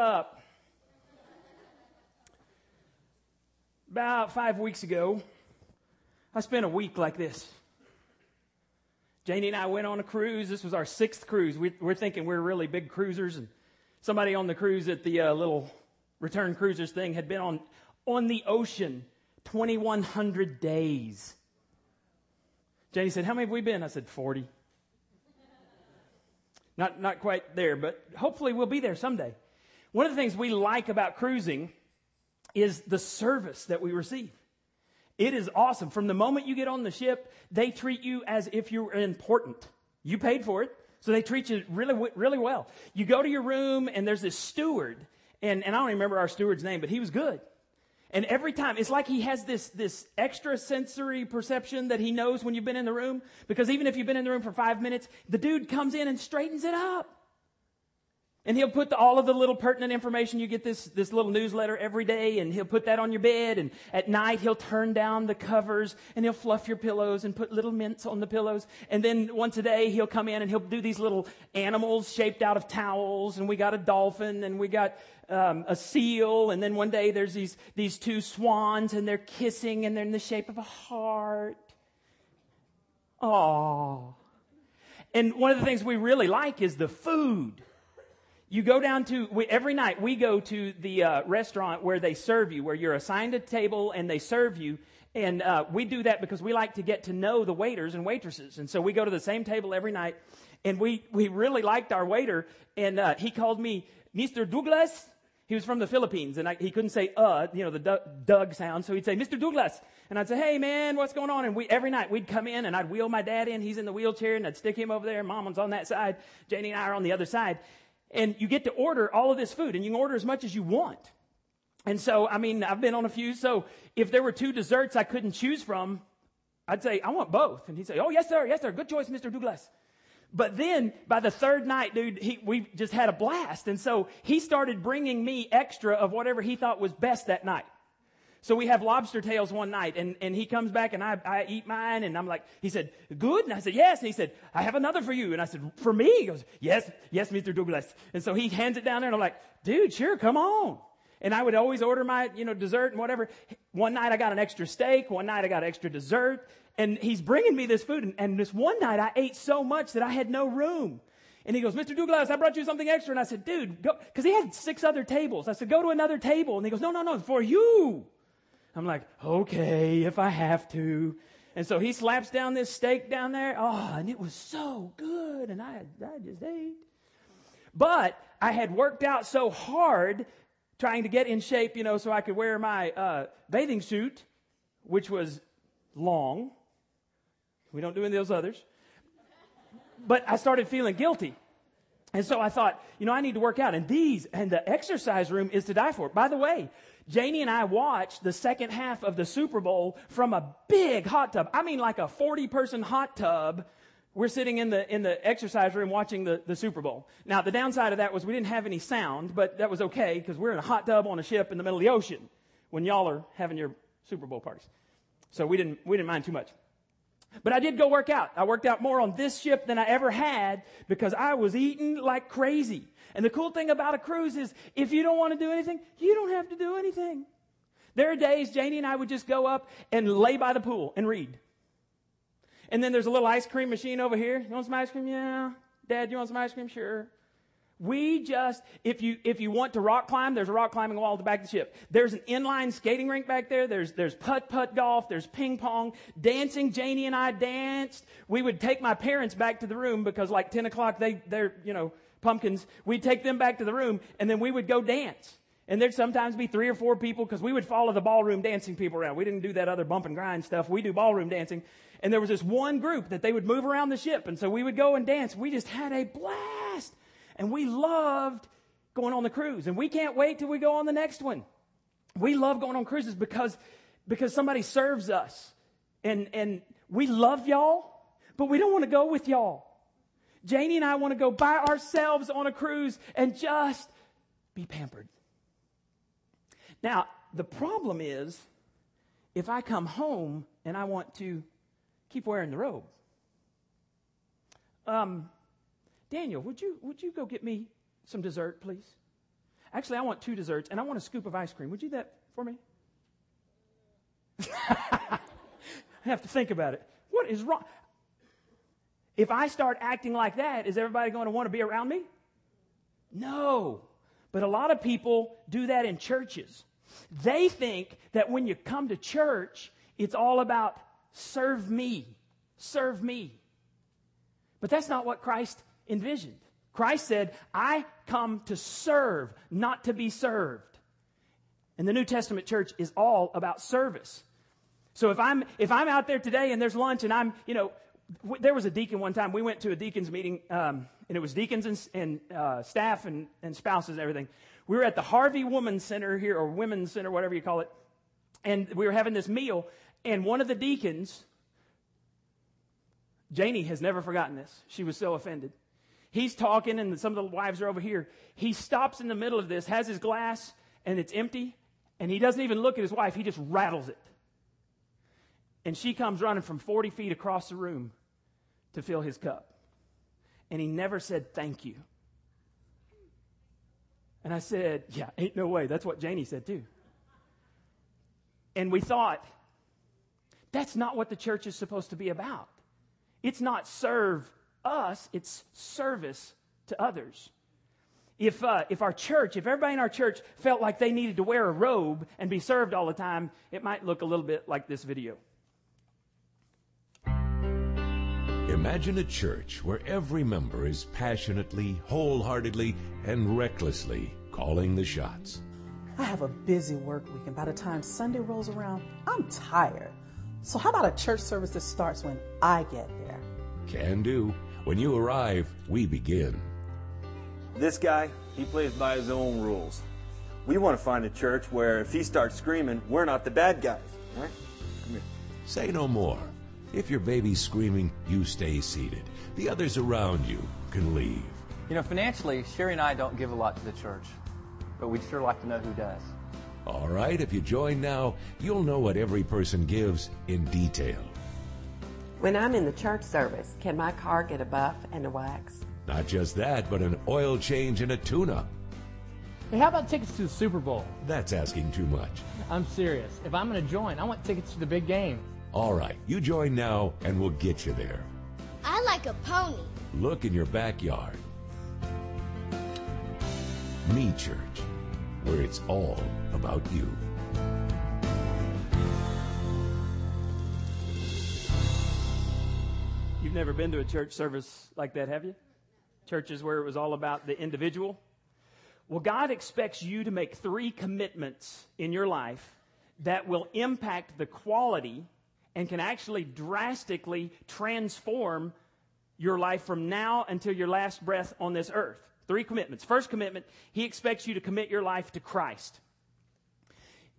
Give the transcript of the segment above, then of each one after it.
Sup? About five weeks ago, I spent a week like this. Janie and I went on a cruise. This was our sixth cruise. We, are thinking we're really big cruisers, and somebody on the cruise at the uh, little return cruisers thing had been on on the ocean 2,100 days. Janie said, "How many have we been?" I said, "40." not not quite there, but hopefully we'll be there someday. One of the things we like about cruising is the service that we receive. It is awesome. From the moment you get on the ship, they treat you as if you're important. You paid for it, so they treat you really, really well. You go to your room and there's this steward, and, and I don't remember our steward's name, but he was good. And every time, it's like he has this, this extra sensory perception that he knows when you've been in the room. Because even if you've been in the room for five minutes, the dude comes in and straightens it up. And he'll put the, all of the little pertinent information. You get this, this little newsletter every day and he'll put that on your bed. And at night he'll turn down the covers and he'll fluff your pillows and put little mints on the pillows. And then once a day he'll come in and he'll do these little animals shaped out of towels. And we got a dolphin and we got um, a seal. And then one day there's these, these two swans and they're kissing and they're in the shape of a heart. Aww. And one of the things we really like is the food. You go down to, we, every night we go to the uh, restaurant where they serve you, where you're assigned a table and they serve you. And uh, we do that because we like to get to know the waiters and waitresses. And so we go to the same table every night. And we, we really liked our waiter. And uh, he called me Mr. Douglas. He was from the Philippines and I, he couldn't say uh, you know, the Doug, sound. So he'd say, Mr. Douglas. And I'd say, hey man, what's going on? And we, every night we'd come in and I'd wheel my dad in. He's in the wheelchair and I'd stick him over there. Mom was on that side. Janie and I are on the other side and you get to order all of this food and you can order as much as you want. And so, I mean, I've been on a few. So if there were two desserts I couldn't choose from, I'd say, I want both. And he'd say, Oh, yes, sir. Yes, sir. Good choice, Mr. Douglas. But then by the third night, dude, he, we just had a blast. And so he started bringing me extra of whatever he thought was best that night. So we have lobster tails one night and, and he comes back and I, I eat mine and I'm like, he said, good? And I said, yes. And he said, I have another for you. And I said, for me? He goes, yes, yes, Mr. Douglas. And so he hands it down there and I'm like, dude, sure, come on. And I would always order my, you know, dessert and whatever. One night I got an extra steak. One night I got extra dessert. And he's bringing me this food. And, and this one night I ate so much that I had no room. And he goes, Mr. Douglas, I brought you something extra. And I said, dude, go, cause he had six other tables. I said, go to another table. And he goes, no, no, no, for you. I'm like, okay, if I have to. And so he slaps down this steak down there. Oh, and it was so good. And I, I just ate. But I had worked out so hard trying to get in shape, you know, so I could wear my uh, bathing suit, which was long. We don't do any of those others. But I started feeling guilty. And so I thought, you know, I need to work out. And these, and the exercise room is to die for. By the way, Janie and I watched the second half of the Super Bowl from a big hot tub. I mean, like a 40 person hot tub. We're sitting in the, in the exercise room watching the, the Super Bowl. Now, the downside of that was we didn't have any sound, but that was okay because we're in a hot tub on a ship in the middle of the ocean when y'all are having your Super Bowl parties. So we didn't, we didn't mind too much. But I did go work out. I worked out more on this ship than I ever had because I was eating like crazy. And the cool thing about a cruise is if you don't want to do anything, you don't have to do anything. There are days Janie and I would just go up and lay by the pool and read. And then there's a little ice cream machine over here. You want some ice cream? Yeah. Dad, you want some ice cream? Sure. We just, if you, if you want to rock climb, there's a rock climbing wall at the back of the ship. There's an inline skating rink back there. There's, there's putt putt golf. There's ping pong. Dancing, Janie and I danced. We would take my parents back to the room because like 10 o'clock, they, they're, you know, pumpkins. We'd take them back to the room and then we would go dance. And there'd sometimes be three or four people because we would follow the ballroom dancing people around. We didn't do that other bump and grind stuff. We do ballroom dancing. And there was this one group that they would move around the ship. And so we would go and dance. We just had a blast. And we loved going on the cruise. And we can't wait till we go on the next one. We love going on cruises because, because somebody serves us. And, and we love y'all, but we don't want to go with y'all. Janie and I want to go by ourselves on a cruise and just be pampered. Now, the problem is if I come home and I want to keep wearing the robe. Um, Daniel, would you, would you go get me some dessert, please? Actually, I want two desserts and I want a scoop of ice cream. Would you do that for me? I have to think about it. What is wrong? If I start acting like that, is everybody going to want to be around me? No. But a lot of people do that in churches. They think that when you come to church, it's all about serve me, serve me. But that's not what Christ envisioned. Christ said, I come to serve, not to be served. And the New Testament church is all about service. So if I'm, if I'm out there today and there's lunch and I'm, you know, there was a deacon one time, we went to a deacon's meeting, um, and it was deacons and, and uh, staff and, and spouses and everything. We were at the Harvey Women's Center here, or Women's Center, whatever you call it, and we were having this meal, and one of the deacons, Janie has never forgotten this. She was so offended. He's talking, and some of the wives are over here. He stops in the middle of this, has his glass, and it's empty, and he doesn't even look at his wife. He just rattles it. And she comes running from 40 feet across the room to fill his cup. And he never said thank you. And I said, Yeah, ain't no way. That's what Janie said too. And we thought, that's not what the church is supposed to be about. It's not serve us, it's service to others. If, uh, if our church, if everybody in our church felt like they needed to wear a robe and be served all the time, it might look a little bit like this video. Imagine a church where every member is passionately, wholeheartedly, and recklessly calling the shots. I have a busy work week, and by the time Sunday rolls around, I'm tired. So, how about a church service that starts when I get there? Can do. When you arrive, we begin. This guy, he plays by his own rules. We want to find a church where if he starts screaming, we're not the bad guys. Right? Come here. Say no more. If your baby's screaming, you stay seated. The others around you can leave. You know, financially, Sherry and I don't give a lot to the church, but we'd sure like to know who does. All right, if you join now, you'll know what every person gives in detail. When I'm in the church service, can my car get a buff and a wax? Not just that, but an oil change and a tune up. Hey, how about tickets to the Super Bowl? That's asking too much. I'm serious. If I'm going to join, I want tickets to the big game. All right, you join now and we'll get you there. I like a pony. Look in your backyard. Me Church, where it's all about you. You've never been to a church service like that, have you? Churches where it was all about the individual. Well, God expects you to make three commitments in your life that will impact the quality and can actually drastically transform your life from now until your last breath on this earth. Three commitments. First commitment, He expects you to commit your life to Christ.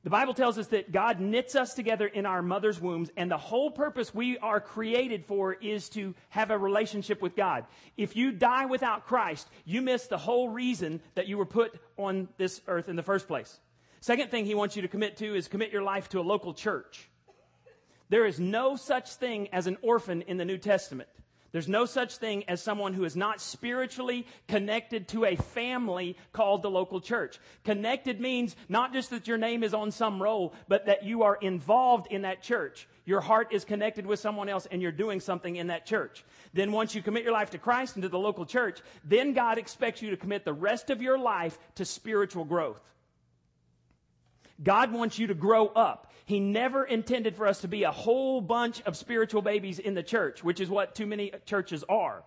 The Bible tells us that God knits us together in our mother's wombs, and the whole purpose we are created for is to have a relationship with God. If you die without Christ, you miss the whole reason that you were put on this earth in the first place. Second thing he wants you to commit to is commit your life to a local church. There is no such thing as an orphan in the New Testament. There's no such thing as someone who is not spiritually connected to a family called the local church. Connected means not just that your name is on some roll, but that you are involved in that church. Your heart is connected with someone else and you're doing something in that church. Then once you commit your life to Christ and to the local church, then God expects you to commit the rest of your life to spiritual growth. God wants you to grow up. He never intended for us to be a whole bunch of spiritual babies in the church, which is what too many churches are.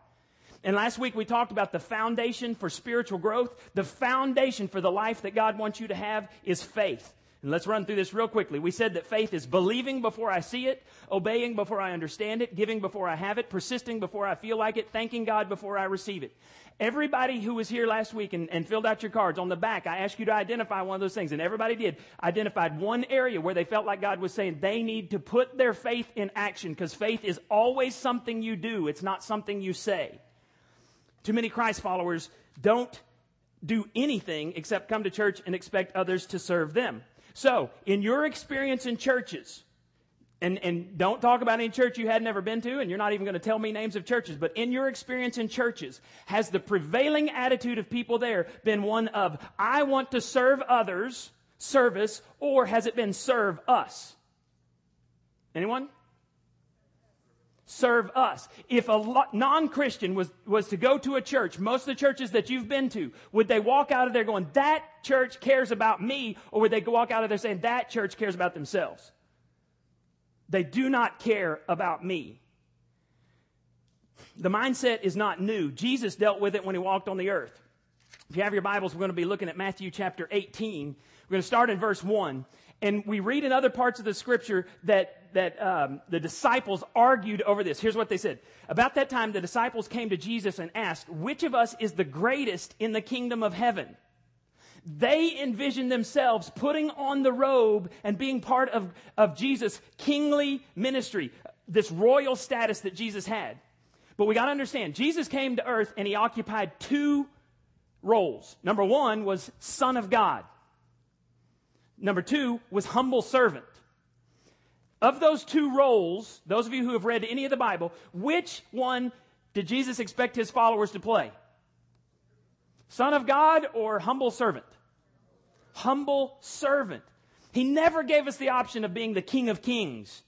And last week we talked about the foundation for spiritual growth. The foundation for the life that God wants you to have is faith. And let's run through this real quickly. We said that faith is believing before I see it, obeying before I understand it, giving before I have it, persisting before I feel like it, thanking God before I receive it. Everybody who was here last week and, and, filled out your cards on the back, I asked you to identify one of those things, and everybody did. Identified one area where they felt like God was saying they need to put their faith in action because faith is always something you do, it's not something you say. Too many Christ followers don't do anything except come to church and expect others to serve them. So, in your experience in churches, and, and don't talk about any church you had never been to, and you're not even going to tell me names of churches, but in your experience in churches, has the prevailing attitude of people there been one of, I want to serve others, service, or has it been serve us? Anyone? Serve us. If a non Christian was, was to go to a church, most of the churches that you've been to, would they walk out of there going, that church cares about me, or would they walk out of there saying, that church cares about themselves? They do not care about me. The mindset is not new. Jesus dealt with it when he walked on the earth. If you have your Bibles, we're going to be looking at Matthew chapter 18. We're going to start in verse 1. And we read in other parts of the scripture that, that um, the disciples argued over this. Here's what they said. About that time, the disciples came to Jesus and asked, Which of us is the greatest in the kingdom of heaven? They envisioned themselves putting on the robe and being part of, of Jesus' kingly ministry, this royal status that Jesus had. But we got to understand, Jesus came to earth and he occupied two roles. Number one was Son of God. Number two was humble servant. Of those two roles, those of you who have read any of the Bible, which one did Jesus expect his followers to play? Son of God or humble servant? Humble servant. He never gave us the option of being the King of Kings.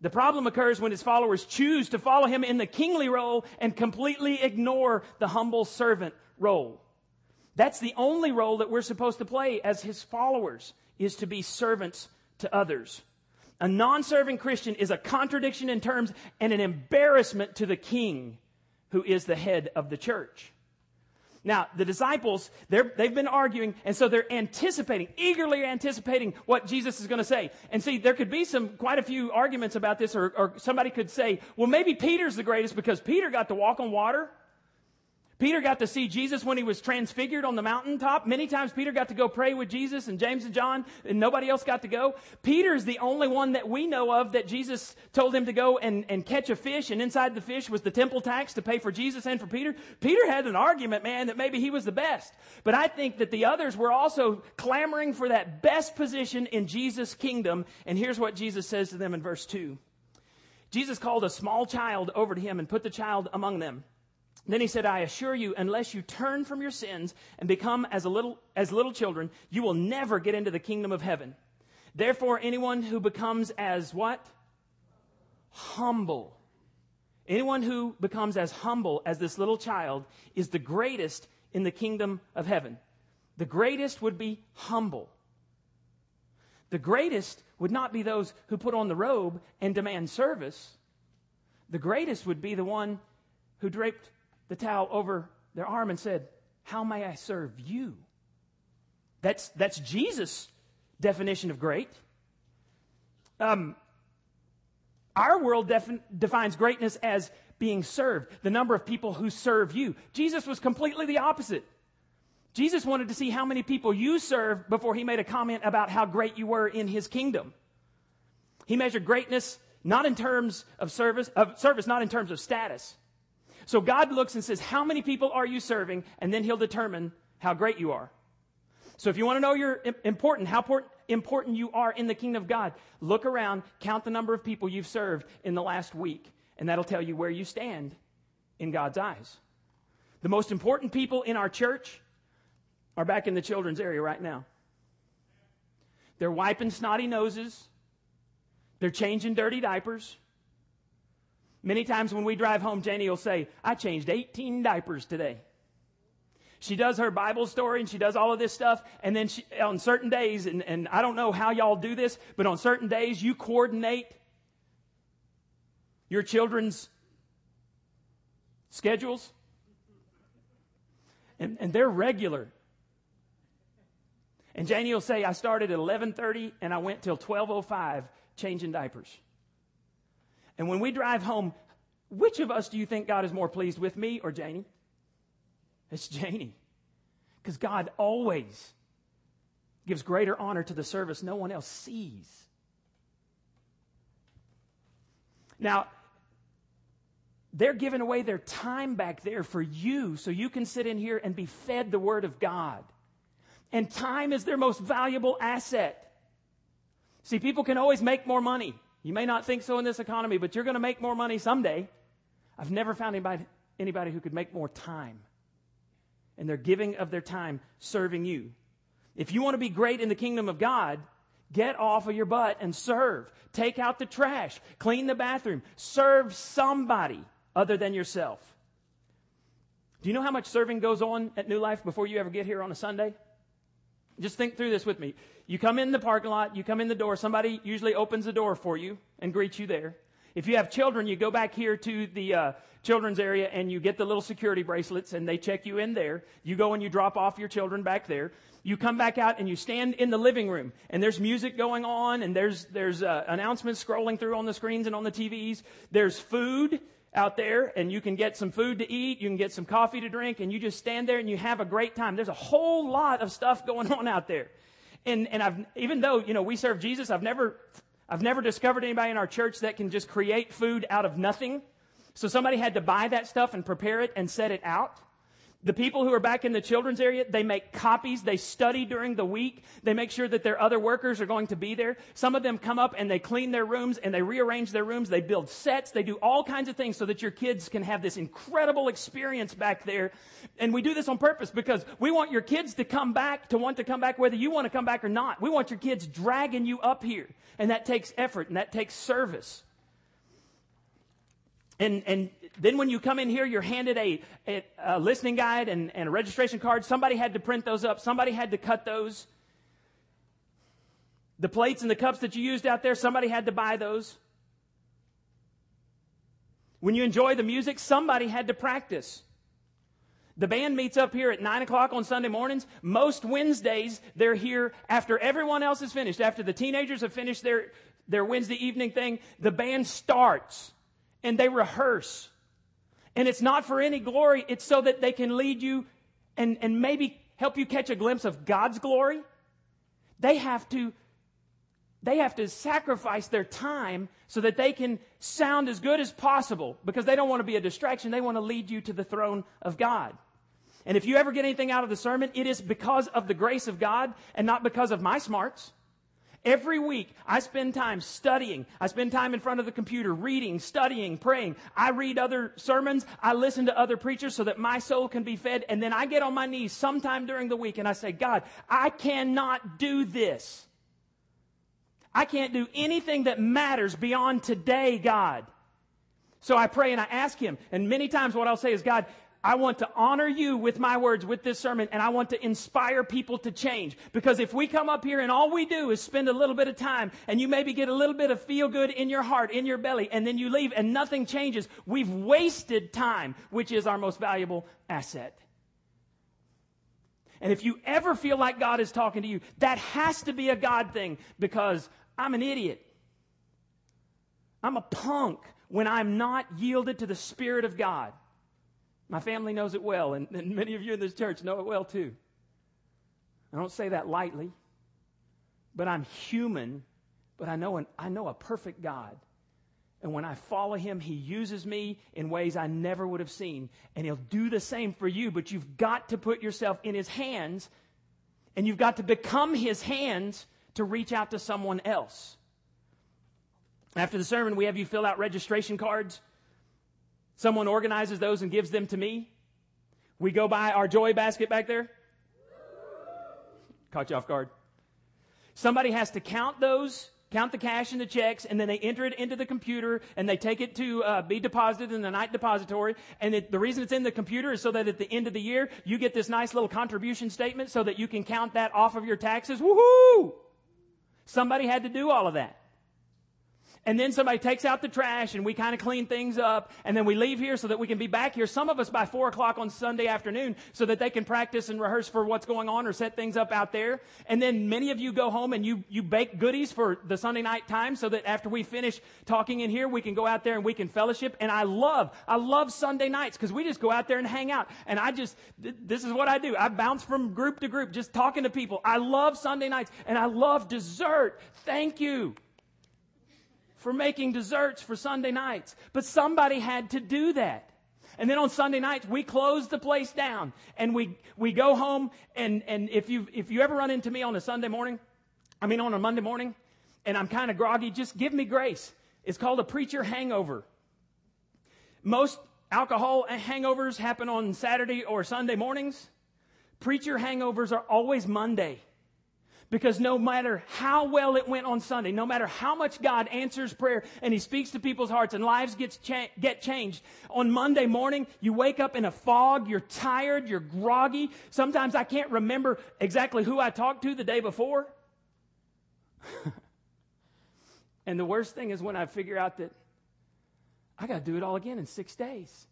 The problem occurs when his followers choose to follow him in the kingly role and completely ignore the humble servant role. That's the only role that we're supposed to play as his followers is to be servants to others. A non-serving Christian is a contradiction in terms and an embarrassment to the king who is the head of the church. Now, the disciples, they've been arguing, and so they're anticipating, eagerly anticipating what Jesus is going to say. And see, there could be some, quite a few arguments about this, or, or somebody could say, well, maybe Peter's the greatest because Peter got to walk on water. Peter got to see Jesus when he was transfigured on the mountaintop. Many times Peter got to go pray with Jesus and James and John, and nobody else got to go. Peter is the only one that we know of that Jesus told him to go and, and catch a fish, and inside the fish was the temple tax to pay for Jesus and for Peter. Peter had an argument, man, that maybe he was the best. But I think that the others were also clamoring for that best position in Jesus' kingdom. And here's what Jesus says to them in verse 2. Jesus called a small child over to him and put the child among them. Then he said, I assure you, unless you turn from your sins and become as, little, as little children, you will never get into the kingdom of heaven. Therefore, anyone who becomes as what? Humble. Anyone who becomes as humble as this little child is the greatest in the kingdom of heaven. The greatest would be humble. The greatest would not be those who put on the robe and demand service. The greatest would be the one who draped the towel over their arm and said, How may I serve you? That's, that's Jesus' definition of great. Um, our world defi- defines greatness as being served, the number of people who serve you. Jesus was completely the opposite. Jesus wanted to see how many people you serve before he made a comment about how great you were in his kingdom. He measured greatness not in terms of service, of service, not in terms of status, so God looks and says, How many people are you serving? And then He'll determine how great you are. So if you want to know you're important, how important you are in the kingdom of God, look around, count the number of people you've served in the last week, and that'll tell you where you stand in God's eyes. The most important people in our church are back in the children's area right now. They're wiping snotty noses. They're changing dirty diapers. Many times when we drive home, Janie will say, I changed 18 diapers today. She does her Bible story and she does all of this stuff. And then she, on certain days, and, and I don't know how y'all do this, but on certain days you coordinate your children's schedules. And, and they're regular. And Janie will say, I started at 1130 and I went till 1205 changing diapers. And when we drive home, which of us do you think God is more pleased with, me or Janie? It's Janie. Because God always gives greater honor to the service no one else sees. Now, they're giving away their time back there for you so you can sit in here and be fed the Word of God. And time is their most valuable asset. See, people can always make more money. You may not think so in this economy, but you're going to make more money someday. I've never found anybody, anybody who could make more time. And they're giving of their time serving you. If you want to be great in the kingdom of God, get off of your butt and serve. Take out the trash. Clean the bathroom. Serve somebody other than yourself. Do you know how much serving goes on at New Life before you ever get here on a Sunday? Just think through this with me. You come in the parking lot, you come in the door, somebody usually opens the door for you and greets you there. If you have children, you go back here to the uh, children's area and you get the little security bracelets and they check you in there. You go and you drop off your children back there. You come back out and you stand in the living room and there's music going on and there's, there's uh, announcements scrolling through on the screens and on the TVs. There's food out there and you can get some food to eat, you can get some coffee to drink, and you just stand there and you have a great time. There's a whole lot of stuff going on out there. And, and I've, even though, you know, we serve Jesus, I've never, I've never discovered anybody in our church that can just create food out of nothing. So somebody had to buy that stuff and prepare it and set it out. The people who are back in the children's area, they make copies. They study during the week. They make sure that their other workers are going to be there. Some of them come up and they clean their rooms and they rearrange their rooms. They build sets. They do all kinds of things so that your kids can have this incredible experience back there. And we do this on purpose because we want your kids to come back, to want to come back whether you want to come back or not. We want your kids dragging you up here. And that takes effort and that takes service. And, and then when you come in here, you're handed a, a, a listening guide and, and a registration card. Somebody had to print those up. Somebody had to cut those. The plates and the cups that you used out there, somebody had to buy those. When you enjoy the music, somebody had to practice. The band meets up here at 9 o'clock on Sunday mornings. Most Wednesdays, they're here after everyone else is finished. After the teenagers have finished their, their Wednesday evening thing, the band starts and they rehearse. And it's not for any glory, it's so that they can lead you and, and maybe help you catch a glimpse of God's glory. They have to they have to sacrifice their time so that they can sound as good as possible because they don't want to be a distraction. They want to lead you to the throne of God. And if you ever get anything out of the sermon, it is because of the grace of God and not because of my smarts. Every week, I spend time studying. I spend time in front of the computer, reading, studying, praying. I read other sermons. I listen to other preachers so that my soul can be fed. And then I get on my knees sometime during the week and I say, God, I cannot do this. I can't do anything that matters beyond today, God. So I pray and I ask Him. And many times what I'll say is, God, I want to honor you with my words, with this sermon, and I want to inspire people to change. Because if we come up here and all we do is spend a little bit of time, and you maybe get a little bit of feel good in your heart, in your belly, and then you leave and nothing changes, we've wasted time, which is our most valuable asset. And if you ever feel like God is talking to you, that has to be a God thing because I'm an idiot. I'm a punk when I'm not yielded to the Spirit of God. My family knows it well, and, and many of you in this church know it well too. I don't say that lightly, but I'm human, but I know, an, I know a perfect God. And when I follow him, he uses me in ways I never would have seen. And he'll do the same for you, but you've got to put yourself in his hands and you've got to become his hands to reach out to someone else. After the sermon, we have you fill out registration cards. Someone organizes those and gives them to me. We go by our joy basket back there. Caught you off guard. Somebody has to count those, count the cash and the checks, and then they enter it into the computer and they take it to uh, be deposited in the night depository. And it, the reason it's in the computer is so that at the end of the year, you get this nice little contribution statement so that you can count that off of your taxes. Woohoo! Somebody had to do all of that. And then somebody takes out the trash and we kind of clean things up and then we leave here so that we can be back here. Some of us by four o'clock on Sunday afternoon so that they can practice and rehearse for what's going on or set things up out there. And then many of you go home and you, you bake goodies for the Sunday night time so that after we finish talking in here, we can go out there and we can fellowship. And I love, I love Sunday nights because we just go out there and hang out. And I just, th- this is what I do. I bounce from group to group, just talking to people. I love Sunday nights and I love dessert. Thank you for making desserts for Sunday nights. But somebody had to do that. And then on Sunday nights, we close the place down and we, we go home. And, and if you, if you ever run into me on a Sunday morning, I mean, on a Monday morning, and I'm kind of groggy, just give me grace. It's called a preacher hangover. Most alcohol hangovers happen on Saturday or Sunday mornings. Preacher hangovers are always Monday. Because no matter how well it went on Sunday, no matter how much God answers prayer and He speaks to people's hearts and lives gets cha- get changed, on Monday morning, you wake up in a fog, you're tired, you're groggy. Sometimes I can't remember exactly who I talked to the day before. and the worst thing is when I figure out that I got to do it all again in six days.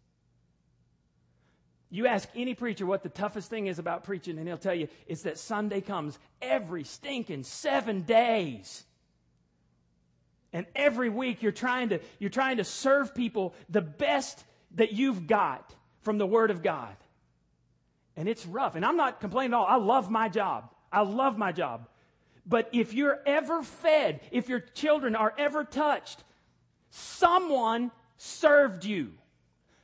You ask any preacher what the toughest thing is about preaching, and he'll tell you it's that Sunday comes every stinking seven days. And every week you're trying to, you're trying to serve people the best that you've got from the Word of God. And it's rough. And I'm not complaining at all. I love my job. I love my job. But if you're ever fed, if your children are ever touched, someone served you.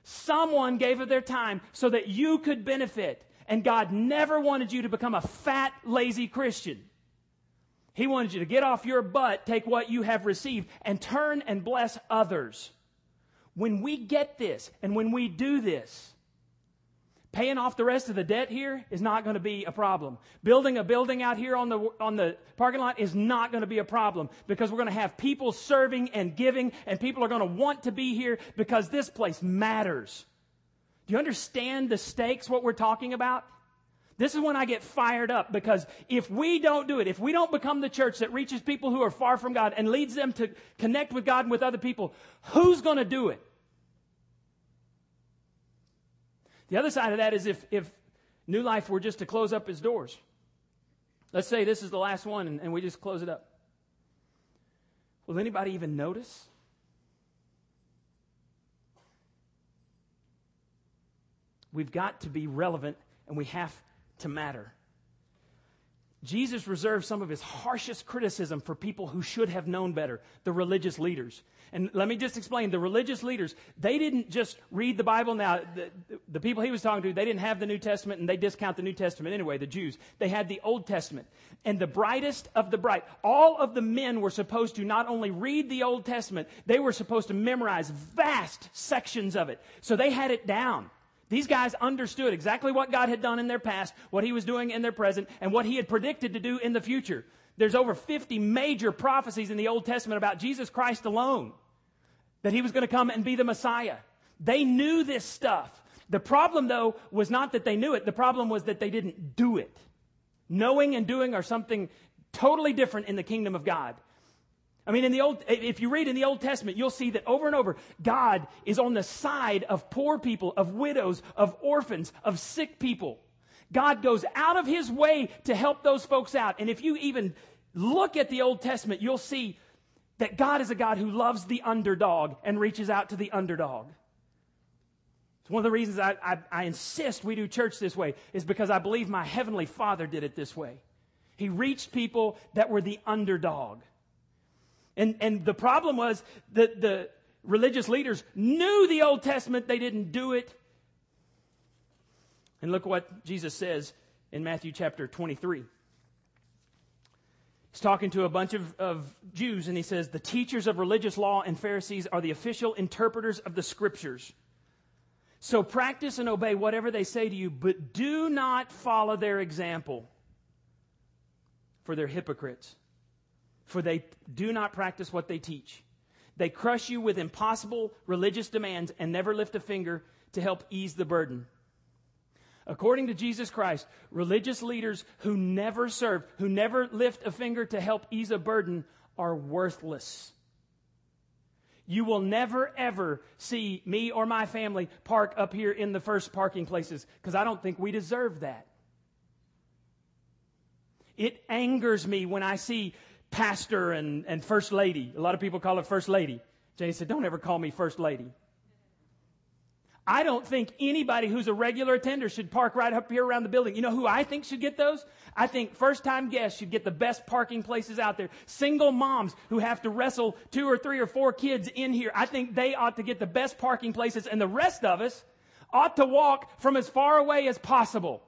Someone gave of their time so that you could benefit. And God never wanted you to become a fat, lazy Christian. He wanted you to get off your butt, take what you have received, and turn and bless others. When we get this and when we do this, Paying off the rest of the debt here is not going to be a problem. Building a building out here on the, on the parking lot is not going to be a problem because we're going to have people serving and giving and people are going to want to be here because this place matters. Do you understand the stakes, what we're talking about? This is when I get fired up because if we don't do it, if we don't become the church that reaches people who are far from God and leads them to connect with God and with other people, who's going to do it? The other side of that is if, if New Life were just to close up its doors. Let's say this is the last one and, and we just close it up. Will anybody even notice? We've got to be relevant and we have to matter. Jesus reserved some of his harshest criticism for people who should have known better, the religious leaders. And let me just explain the religious leaders, they didn't just read the Bible. Now, the, the, people he was talking to, they didn't have the New Testament and they discount the New Testament anyway, the Jews. They had the Old Testament. And the brightest of the bright, all of the men were supposed to not only read the Old Testament, they were supposed to memorize vast sections of it. So they had it down. These guys understood exactly what God had done in their past, what He was doing in their present, and what He had predicted to do in the future. There's over 50 major prophecies in the Old Testament about Jesus Christ alone that he was going to come and be the Messiah. They knew this stuff. The problem, though, was not that they knew it. The problem was that they didn't do it. Knowing and doing are something totally different in the kingdom of God. I mean, in the old, if you read in the Old Testament, you'll see that over and over, God is on the side of poor people, of widows, of orphans, of sick people. God goes out of his way to help those folks out. And if you even look at the Old Testament, you'll see that God is a God who loves the underdog and reaches out to the underdog. It's one of the reasons I, I, I, insist we do church this way, is because I believe my Heavenly Father did it this way. He reached people that were the underdog. And, and the problem was that the religious leaders knew the Old Testament, they didn't do it. And look what Jesus says in Matthew chapter 23. He's talking to a bunch of, of Jews and he says, The teachers of religious law and Pharisees are the official interpreters of the scriptures. So practice and obey whatever they say to you, but do not follow their example, for they're hypocrites. For they do not practice what they teach. They crush you with impossible religious demands and never lift a finger to help ease the burden. According to Jesus Christ, religious leaders who never serve, who never lift a finger to help ease a burden, are worthless. You will never ever see me or my family park up here in the first parking places because I don't think we deserve that. It angers me when I see pastor and, and first lady. A lot of people call it first lady. Jay said, Don't ever call me first lady. I don't think anybody who's a regular attender should park right up here around the building. You know who I think should get those? I think first time guests should get the best parking places out there. Single moms who have to wrestle two or three or four kids in here. I think they ought to get the best parking places and the rest of us ought to walk from as far away as possible.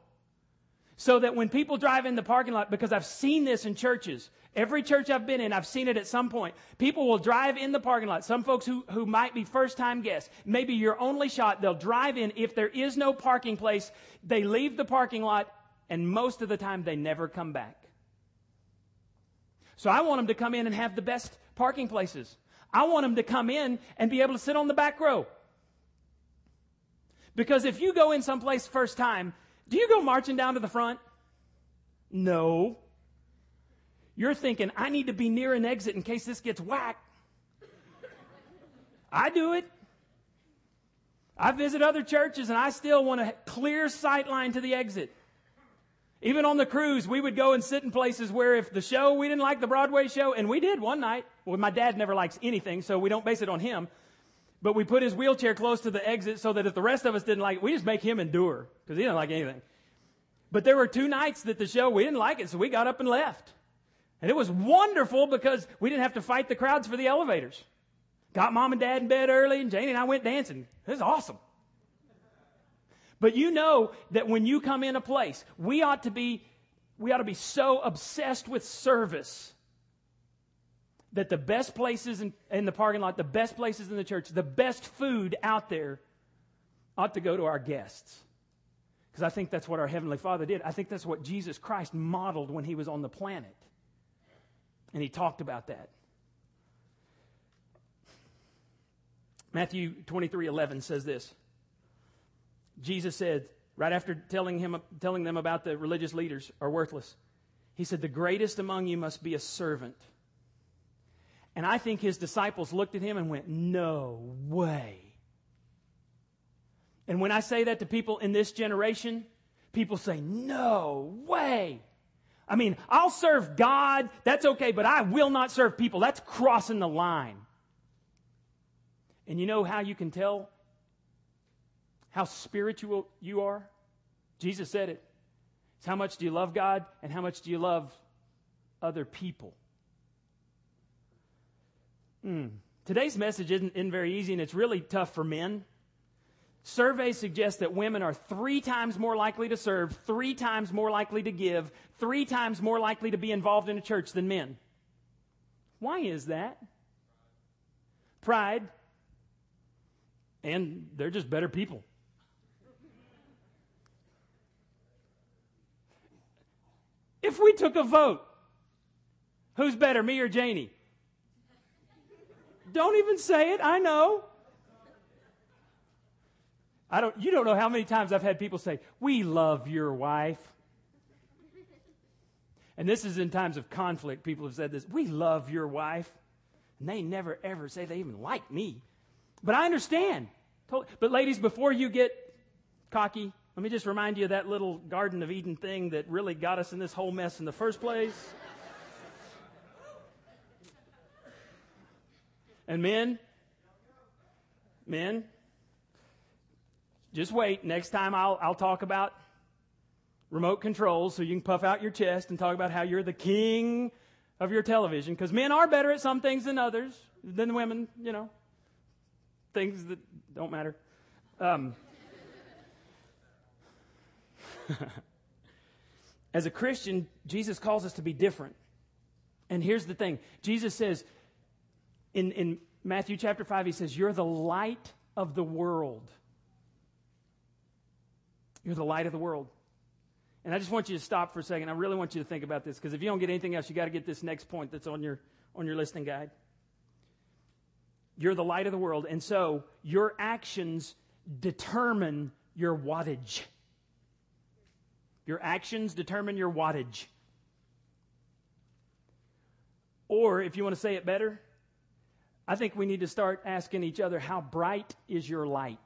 So that when people drive in the parking lot, because I've seen this in churches, every church I've been in, I've seen it at some point. People will drive in the parking lot. Some folks who, who might be first time guests, maybe your only shot, they'll drive in. If there is no parking place, they leave the parking lot, and most of the time they never come back. So I want them to come in and have the best parking places. I want them to come in and be able to sit on the back row. Because if you go in someplace first time, do you go marching down to the front? No. You're thinking, I need to be near an exit in case this gets whacked. I do it. I visit other churches and I still want a clear sight line to the exit. Even on the cruise, we would go and sit in places where if the show, we didn't like the Broadway show, and we did one night. Well, my dad never likes anything, so we don't base it on him. But we put his wheelchair close to the exit so that if the rest of us didn't like it, we just make him endure because he didn't like anything. But there were two nights that the show, we didn't like it, so we got up and left. And it was wonderful because we didn't have to fight the crowds for the elevators. Got mom and dad in bed early, and Janie and I went dancing. It was awesome. But you know that when you come in a place, we ought to be, we ought to be so obsessed with service that the best places in, in the parking lot, the best places in the church, the best food out there ought to go to our guests. Because I think that's what our Heavenly Father did. I think that's what Jesus Christ modeled when he was on the planet. And he talked about that. Matthew 23 11 says this. Jesus said, right after telling, him, telling them about the religious leaders are worthless, he said, The greatest among you must be a servant. And I think his disciples looked at him and went, No way. And when I say that to people in this generation, people say, No way. I mean, I'll serve God, that's okay, but I will not serve people. That's crossing the line. And you know how you can tell how spiritual you are? Jesus said it. It's how much do you love God and how much do you love other people? Mm. Today's message isn't, isn't very easy and it's really tough for men. Surveys suggest that women are three times more likely to serve, three times more likely to give, three times more likely to be involved in a church than men. Why is that? Pride. And they're just better people. If we took a vote, who's better, me or Janie? Don't even say it, I know. I don't, you don't know how many times I've had people say, We love your wife. And this is in times of conflict. People have said this, We love your wife. And they never ever say they even like me. But I understand. But ladies, before you get cocky, let me just remind you of that little Garden of Eden thing that really got us in this whole mess in the first place. and men, men, just wait. Next time I'll, I'll talk about remote controls so you can puff out your chest and talk about how you're the king of your television. Because men are better at some things than others, than women, you know, things that don't matter. Um, As a Christian, Jesus calls us to be different. And here's the thing Jesus says in, in Matthew chapter 5, he says, You're the light of the world. You're the light of the world. And I just want you to stop for a second. I really want you to think about this because if you don't get anything else, you got to get this next point that's on your, on your listening guide. You're the light of the world, and so your actions determine your wattage. Your actions determine your wattage. Or, if you want to say it better, I think we need to start asking each other, how bright is your light?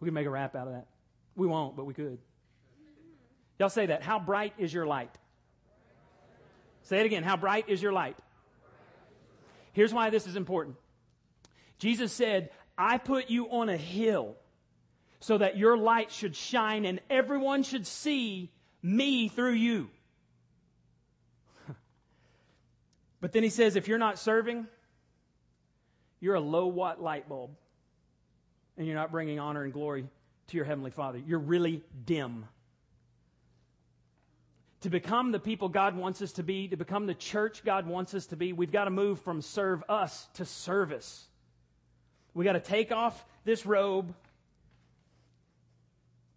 We can make a rap out of that. We won't, but we could. Y'all say that. How bright is your light? Say it again. How bright is your light? Here's why this is important. Jesus said, I put you on a hill so that your light should shine and everyone should see me through you. but then he says, if you're not serving, you're a low watt light bulb and you're not bringing honor and glory to your Heavenly Father. You're really dim. to become the people God wants us to be, to become the church God wants us to be, we've got to move from serve us to service. We got to take off this robe.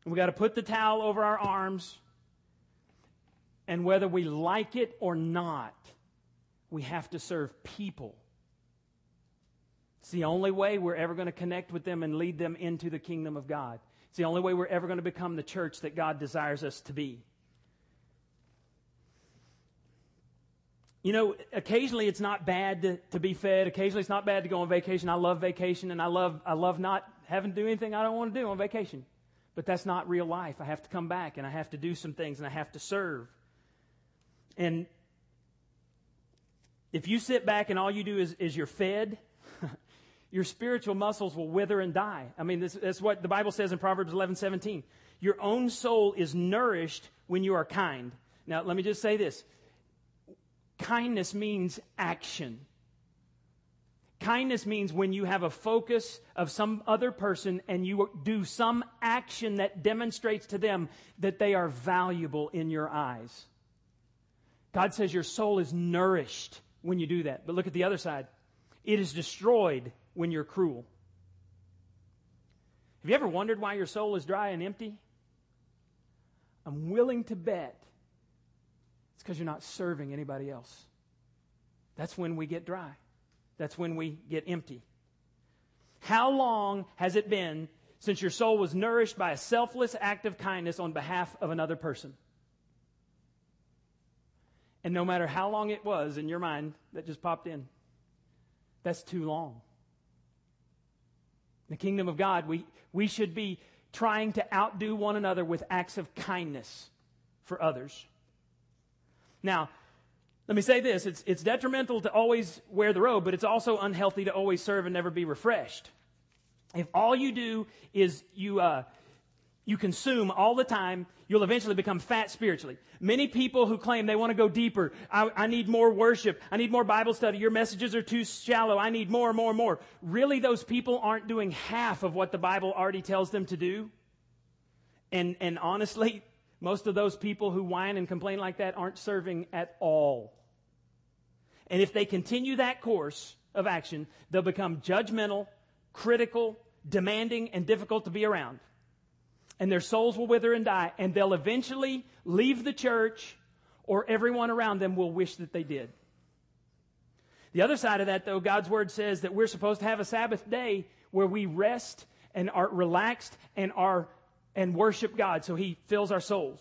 We got to put the towel over our arms. And whether we like it or not, we have to serve people. It's the only way we're ever going to connect with them and lead them into the kingdom of God. It's the only way we're ever going to become the church that God desires us to be. You know, occasionally it's not bad to, to be fed. Occasionally it's not bad to go on vacation. I love vacation and I love, I love not having to do anything I don't want to do on vacation. But that's not real life. I have to come back and I have to do some things and I have to serve. And if you sit back and all you do is, is you're fed, your spiritual muscles will wither and die. I mean, this, that's what the Bible says in Proverbs 11, 17. Your own soul is nourished when you are kind. Now, let me just say this. Kindness means action. Kindness means when you have a focus of some other person and you do some action that demonstrates to them that they are valuable in your eyes. God says your soul is nourished when you do that. But look at the other side. It is destroyed when you're cruel. Have you ever wondered why your soul is dry and empty? I'm willing to bet it's because you're not serving anybody else. That's when we get dry. That's when we get empty. How long has it been since your soul was nourished by a selfless act of kindness on behalf of another person? And no matter how long it was in your mind that just popped in, that's too long. In the kingdom of God, we, we should be trying to outdo one another with acts of kindness for others. Now, let me say this it's, it's detrimental to always wear the robe, but it's also unhealthy to always serve and never be refreshed. If all you do is you, uh, you consume all the time, you'll eventually become fat spiritually. Many people who claim they want to go deeper, I, I, need more worship, I need more Bible study, your messages are too shallow, I need more, and more, and more. Really, those people aren't doing half of what the Bible already tells them to do. And, and honestly, most of those people who whine and complain like that aren't serving at all. And if they continue that course of action, they'll become judgmental, critical, demanding, and difficult to be around. And their souls will wither and die, and they'll eventually leave the church, or everyone around them will wish that they did. The other side of that, though, God's word says that we're supposed to have a Sabbath day where we rest and are relaxed and are and worship God so He fills our souls.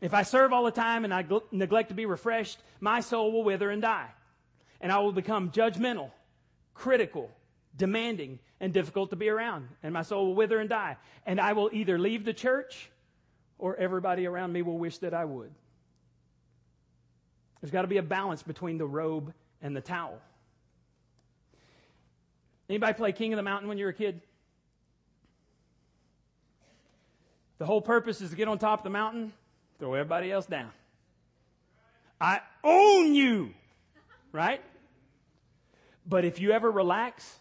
If I serve all the time and I gl- neglect to be refreshed, my soul will wither and die. And I will become judgmental, critical, demanding, and difficult to be around. And my soul will wither and die. And I will either leave the church or everybody around me will wish that I would. There's got to be a balance between the robe and the towel. Anybody play King of the Mountain when you were a kid? The whole purpose is to get on top of the mountain, throw everybody else down. I own you, right? But if you ever relax,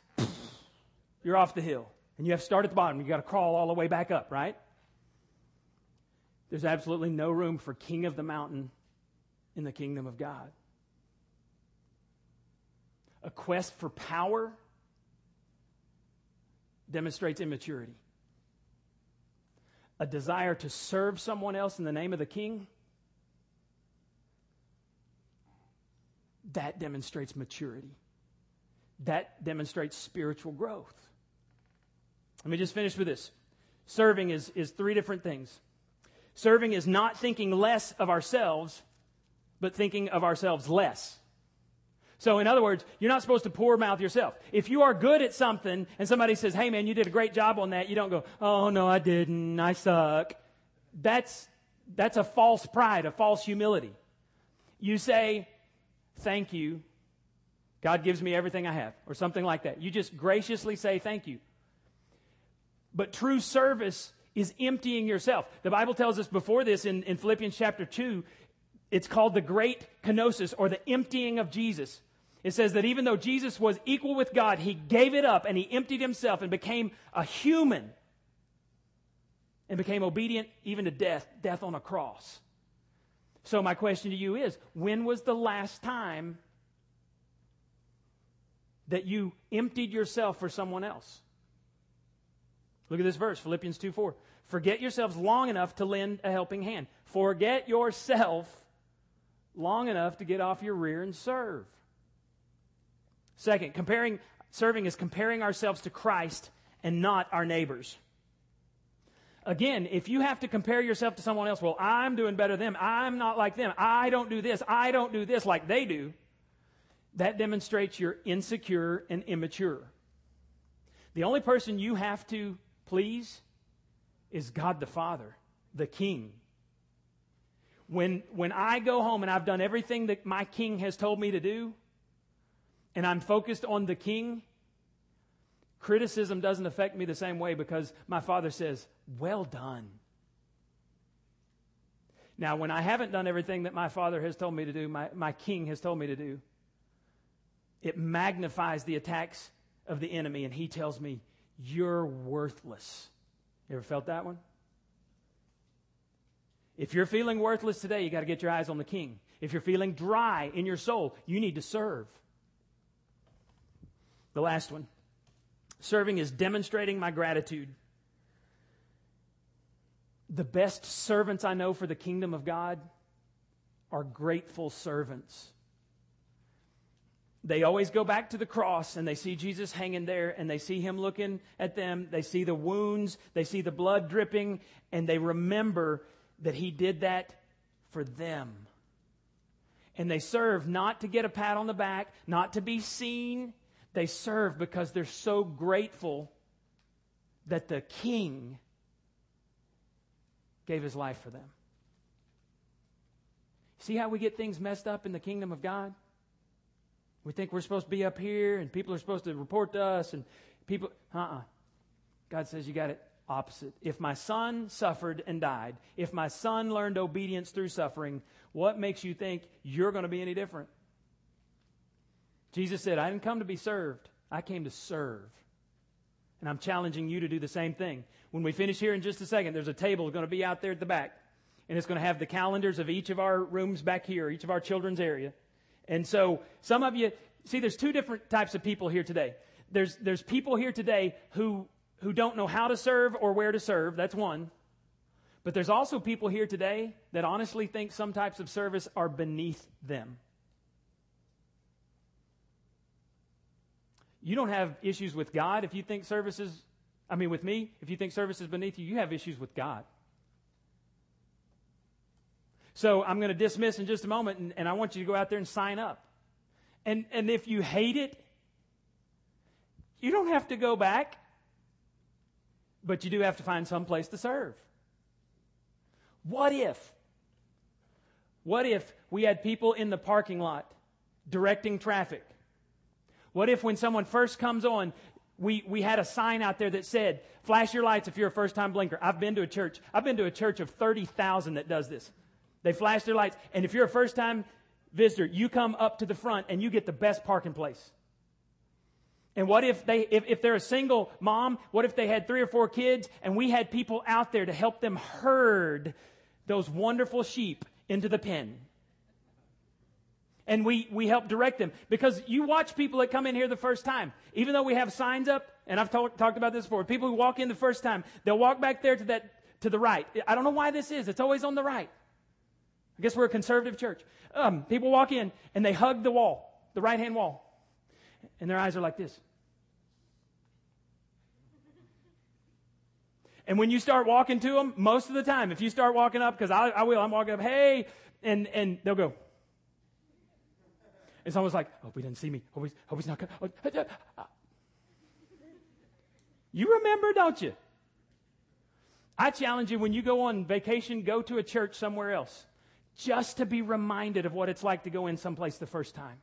you're off the hill. And you have to start at the bottom. You've got to crawl all the way back up, right? There's absolutely no room for king of the mountain in the kingdom of God. A quest for power demonstrates immaturity a desire to serve someone else in the name of the king, that demonstrates maturity. That demonstrates spiritual growth. Let me just finish with this. Serving is, is three different things. Serving is not thinking less of ourselves, but thinking of ourselves less. So, in other words, you're not supposed to poor mouth yourself. If you are good at something and somebody says, hey man, you did a great job on that, you don't go, oh no, I didn't, I suck. That's, that's a false pride, a false humility. You say, thank you. God gives me everything I have, or something like that. You just graciously say thank you. But true service is emptying yourself. The Bible tells us before this in, in Philippians chapter 2, it's called the great kenosis or the emptying of Jesus. It says that even though Jesus was equal with God, he gave it up and he emptied himself and became a human. and became obedient even to death, death on a cross. So, my question to you is when was the last time that you emptied yourself for someone else? Look at this verse, Philippians 2 4. Forget yourselves long enough to lend a helping hand. Forget yourself long enough to get off your rear and serve. Second, comparing serving is comparing ourselves to Christ and not our neighbors. Again, if you have to compare yourself to someone else, well, I'm doing better than them. I'm not like them. I don't do this. I don't do this like they do. That demonstrates you're insecure and immature. The only person you have to please is God the Father, the King. When, when I go home and I've done everything that my King has told me to do, and I'm focused on the King, criticism doesn't affect me the same way because my Father says, well done. Now, when I haven't done everything that my Father has told me to do, my, my King has told me to do, it magnifies the attacks of the enemy, and he tells me, You're worthless. You ever felt that one? If you're feeling worthless today, you got to get your eyes on the King. If you're feeling dry in your soul, you need to serve. The last one serving is demonstrating my gratitude the best servants I know for the kingdom of God are grateful servants. They always go back to the cross and they see Jesus hanging there and they see him looking at them. They see the wounds, they see the blood dripping, and they remember that he did that for them. And they serve not to get a pat on the back, not to be seen. They serve because they're so grateful that the king gave his life for them. See how we get things messed up in the kingdom of God? We think we're supposed to be up here and people are supposed to report to us and people, uh uh-uh. uh God says you got it opposite. If my son suffered and died, if my son learned obedience through suffering, what makes you think you're going to be any different? Jesus said, I didn't come to be served, I came to serve. And I'm challenging you to do the same thing. When we finish here in just a second, there's a table going to be out there at the back. And it's going to have the calendars of each of our rooms back here, each of our children's area. And so some of you, see, there's two different types of people here today. There's, there's people here today who, who don't know how to serve or where to serve. That's one. But there's also people here today that honestly think some types of service are beneath them. You don't have issues with God if you think service is, I mean, with me, if you think service is beneath you, you have issues with God. So I'm going to dismiss in just a moment, and, and I want you to go out there and sign up. And, and if you hate it, you don't have to go back, but you do have to find some place to serve. What if? What if we had people in the parking lot directing traffic? What if when someone first comes on, we, we had a sign out there that said, flash your lights if you're a first time blinker. I've been to a church. I've been to a church of 30,000 that does this. They flash their lights. And if you're a first time visitor, you come up to the front and you get the best parking place. And what if they, if, if they're a single mom, what if they had three or four kids and we had people out there to help them herd those wonderful sheep into the pen? and we, we help direct them. Because you watch people that come in here the first time, even though we have signs up, and I've talk, talked about this before, people who walk in the first time, they'll walk back there to that, to the right. I don't know why this is. It's always on the right. I guess we're a conservative church. Um, people walk in and they hug the wall, the right hand wall, and their eyes are like this. And when you start walking to them, most of the time, if you start walking up, because I, I will, I'm walking up, hey, and, and they'll go, it's almost like, hope he didn't see me. Hope he's, hope he's not going to. You remember, don't you? I challenge you when you go on vacation, go to a church somewhere else just to be reminded of what it's like to go in someplace the first time.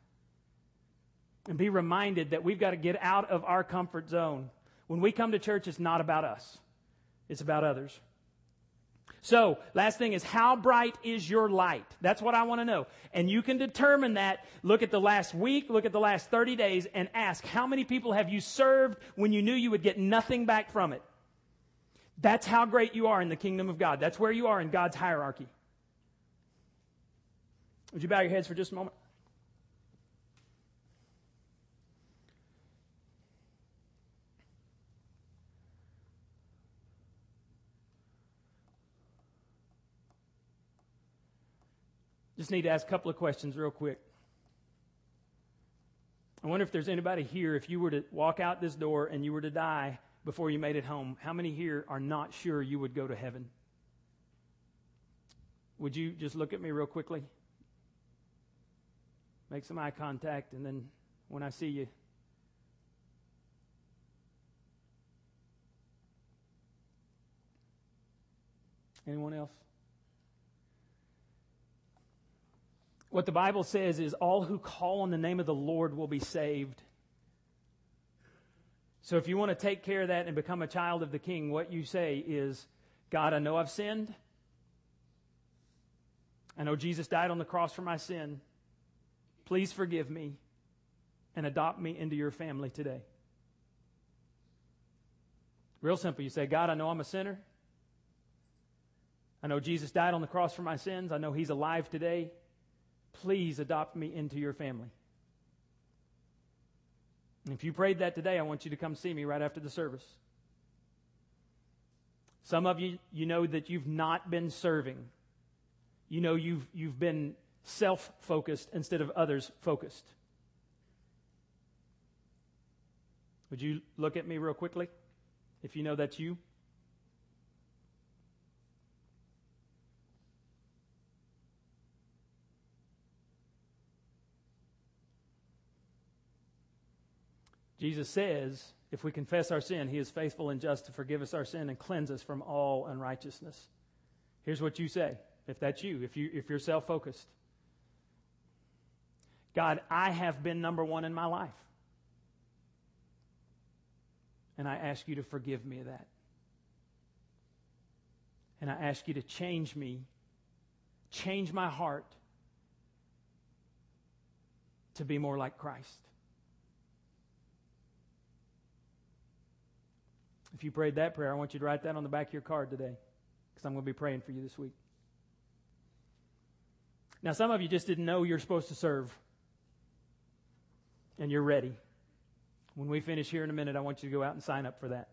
And be reminded that we've got to get out of our comfort zone. When we come to church, it's not about us, it's about others. So, last thing is, how bright is your light? That's what I want to know. And you can determine that. Look at the last week, look at the last 30 days, and ask, how many people have you served when you knew you would get nothing back from it? That's how great you are in the kingdom of God. That's where you are in God's hierarchy. Would you bow your heads for just a moment? Just need to ask a couple of questions real quick. I wonder if there's anybody here, if you were to walk out this door and you were to die before you made it home, how many here are not sure you would go to heaven? Would you just look at me real quickly? Make some eye contact, and then when I see you, Anyone else? What the Bible says is all who call on the name of the Lord will be saved. So if you want to take care of that and become a child of the King, what you say is, God, I know I've sinned. I know Jesus died on the cross for my sin. Please forgive me and adopt me into your family today. Real simple. You say, God, I know I'm a sinner. I know Jesus died on the cross for my sins. I know He's alive today. Please adopt me into your family. And if you prayed that today, I want you to come see me right after the service. Some of you, you know that you've not been serving. You know you've, you've been self focused instead of others focused. Would you look at me real quickly if you know that's you? Jesus says, if we confess our sin, he is faithful and just to forgive us our sin and cleanse us from all unrighteousness. Here's what you say, if that's you, if, you, if you're self focused God, I have been number one in my life. And I ask you to forgive me of that. And I ask you to change me, change my heart to be more like Christ. If you prayed that prayer, I want you to write that on the back of your card today because I'm going to be praying for you this week. Now, some of you just didn't know you're supposed to serve and you're ready. When we finish here in a minute, I want you to go out and sign up for that.